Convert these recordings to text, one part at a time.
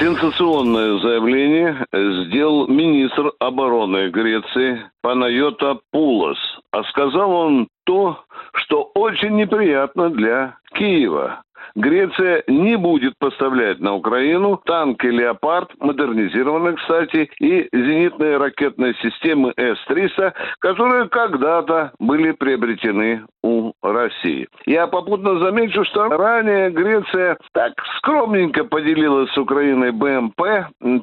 Сенсационное заявление сделал министр обороны Греции Панайота Пулос. А сказал он то, что очень неприятно для Киева. Греция не будет поставлять на Украину танки «Леопард», модернизированные, кстати, и зенитные ракетные системы С-300, которые когда-то были приобретены у России. Я попутно замечу, что ранее Греция так скромненько поделилась с Украиной БМП,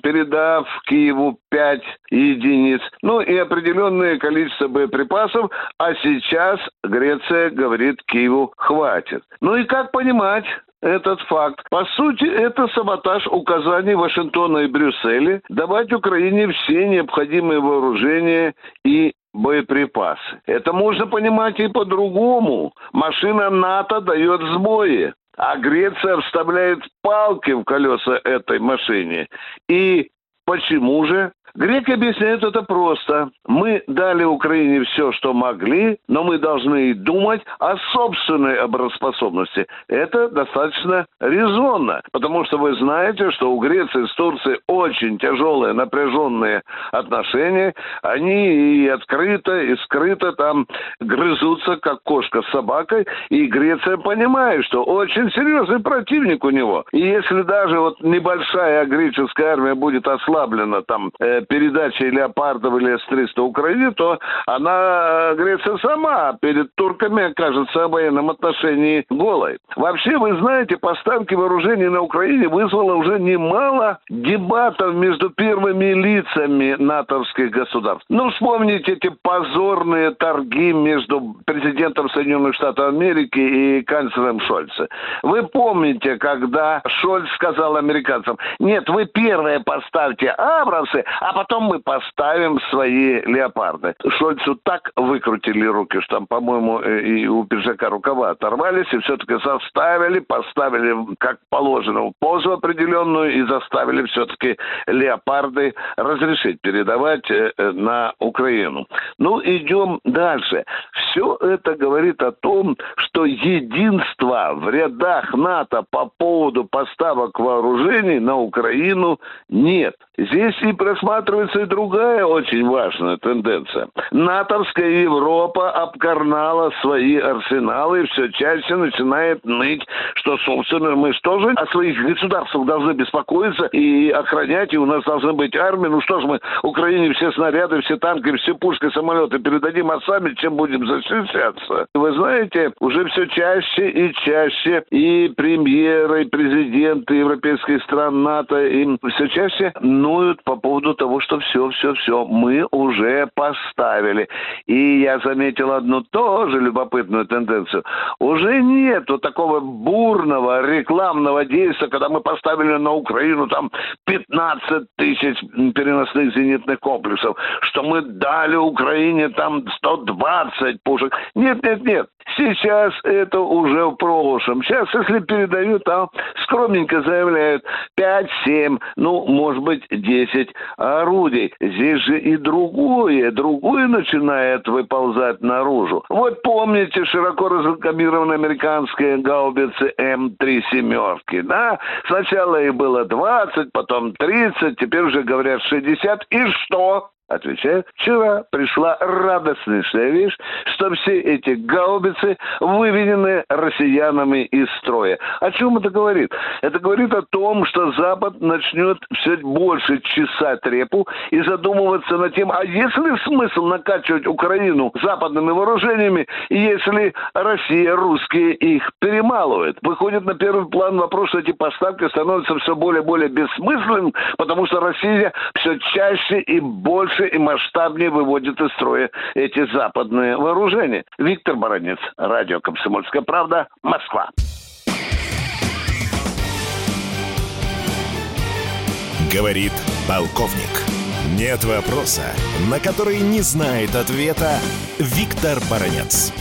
передав Киеву 5 единиц, ну и определенное количество боеприпасов, а сейчас Греция говорит Киеву «хватит». Ну и как понимать этот факт. По сути, это саботаж указаний Вашингтона и Брюсселя давать Украине все необходимые вооружения и боеприпасы. Это можно понимать и по-другому. Машина НАТО дает сбои, а Греция вставляет палки в колеса этой машине. И почему же? Греки объясняют это просто. Мы дали Украине все, что могли, но мы должны думать о собственной обороноспособности. Это достаточно резонно, потому что вы знаете, что у Греции с Турцией очень тяжелые, напряженные отношения. Они и открыто, и скрыто там грызутся, как кошка с собакой. И Греция понимает, что очень серьезный противник у него. И если даже вот небольшая греческая армия будет ослаблена там э, передачей леопардов или С-300 Украине, то она, э, Греция сама перед турками окажется в военном отношении голой. Вообще, вы знаете, поставки вооружений на Украине вызвало уже немало дебатов между первыми лицами натовских государств. Ну, вспомните эти позорные торги между президентом Соединенных Штатов Америки и канцлером Шольца. Вы помните, когда Шольц сказал американцам, нет, вы первые поставьте Абрамсы, а а потом мы поставим свои леопарды. Шольцу так выкрутили руки, что там, по-моему, э, и у пиджака рукава оторвались, и все-таки заставили, поставили, как положено, в позу определенную, и заставили все-таки леопарды разрешить передавать э, э, на Украину. Ну, идем дальше. Все это говорит о том, что единства в рядах НАТО по поводу поставок вооружений на Украину нет. Здесь и просматривается и другая очень важная тенденция. НАТОвская Европа обкарнала свои арсеналы и все чаще начинает ныть, что, собственно, мы же тоже о своих государствах должны беспокоиться и охранять, и у нас должны быть армии. Ну что ж мы Украине все снаряды, все танки, все пушки, самолеты передадим, а сами чем будем защищаться? Вы знаете, уже все чаще и чаще и премьеры, и президенты европейских стран НАТО им все чаще ноют по поводу того, что все, все, все, мы уже поставили. И я заметил одну тоже любопытную тенденцию. Уже нет вот такого бурного рекламного действия, когда мы поставили на Украину там 15 тысяч переносных зенитных комплексов, что мы дали Украине там 120 пушек. Нет, нет, нет. Сейчас это уже в прошлом. Сейчас, если передают, там скромненько заявляют 5-7, ну, может быть, 10 орудий. Здесь же и другое, другое начинает выползать наружу. Вот помните широко разрекламированные американские гаубицы М3 семерки, да? Сначала их было 20, потом 30, теперь уже говорят 60. И что? Отвечаю, вчера пришла радостнейшая вещь, что все эти гаубицы выведены россиянами из строя. О чем это говорит? Это говорит о том, что Запад начнет все больше чесать репу и задумываться над тем, а есть ли смысл накачивать Украину западными вооружениями, если Россия, русские их перемалывают? Выходит на первый план вопрос, что эти поставки становятся все более и более бессмысленным, потому что Россия все чаще и больше больше и масштабнее выводит из строя эти западные вооружения. Виктор Баранец, радио «Комсомольская правда», Москва. Говорит полковник. Нет вопроса, на который не знает ответа Виктор Баранец.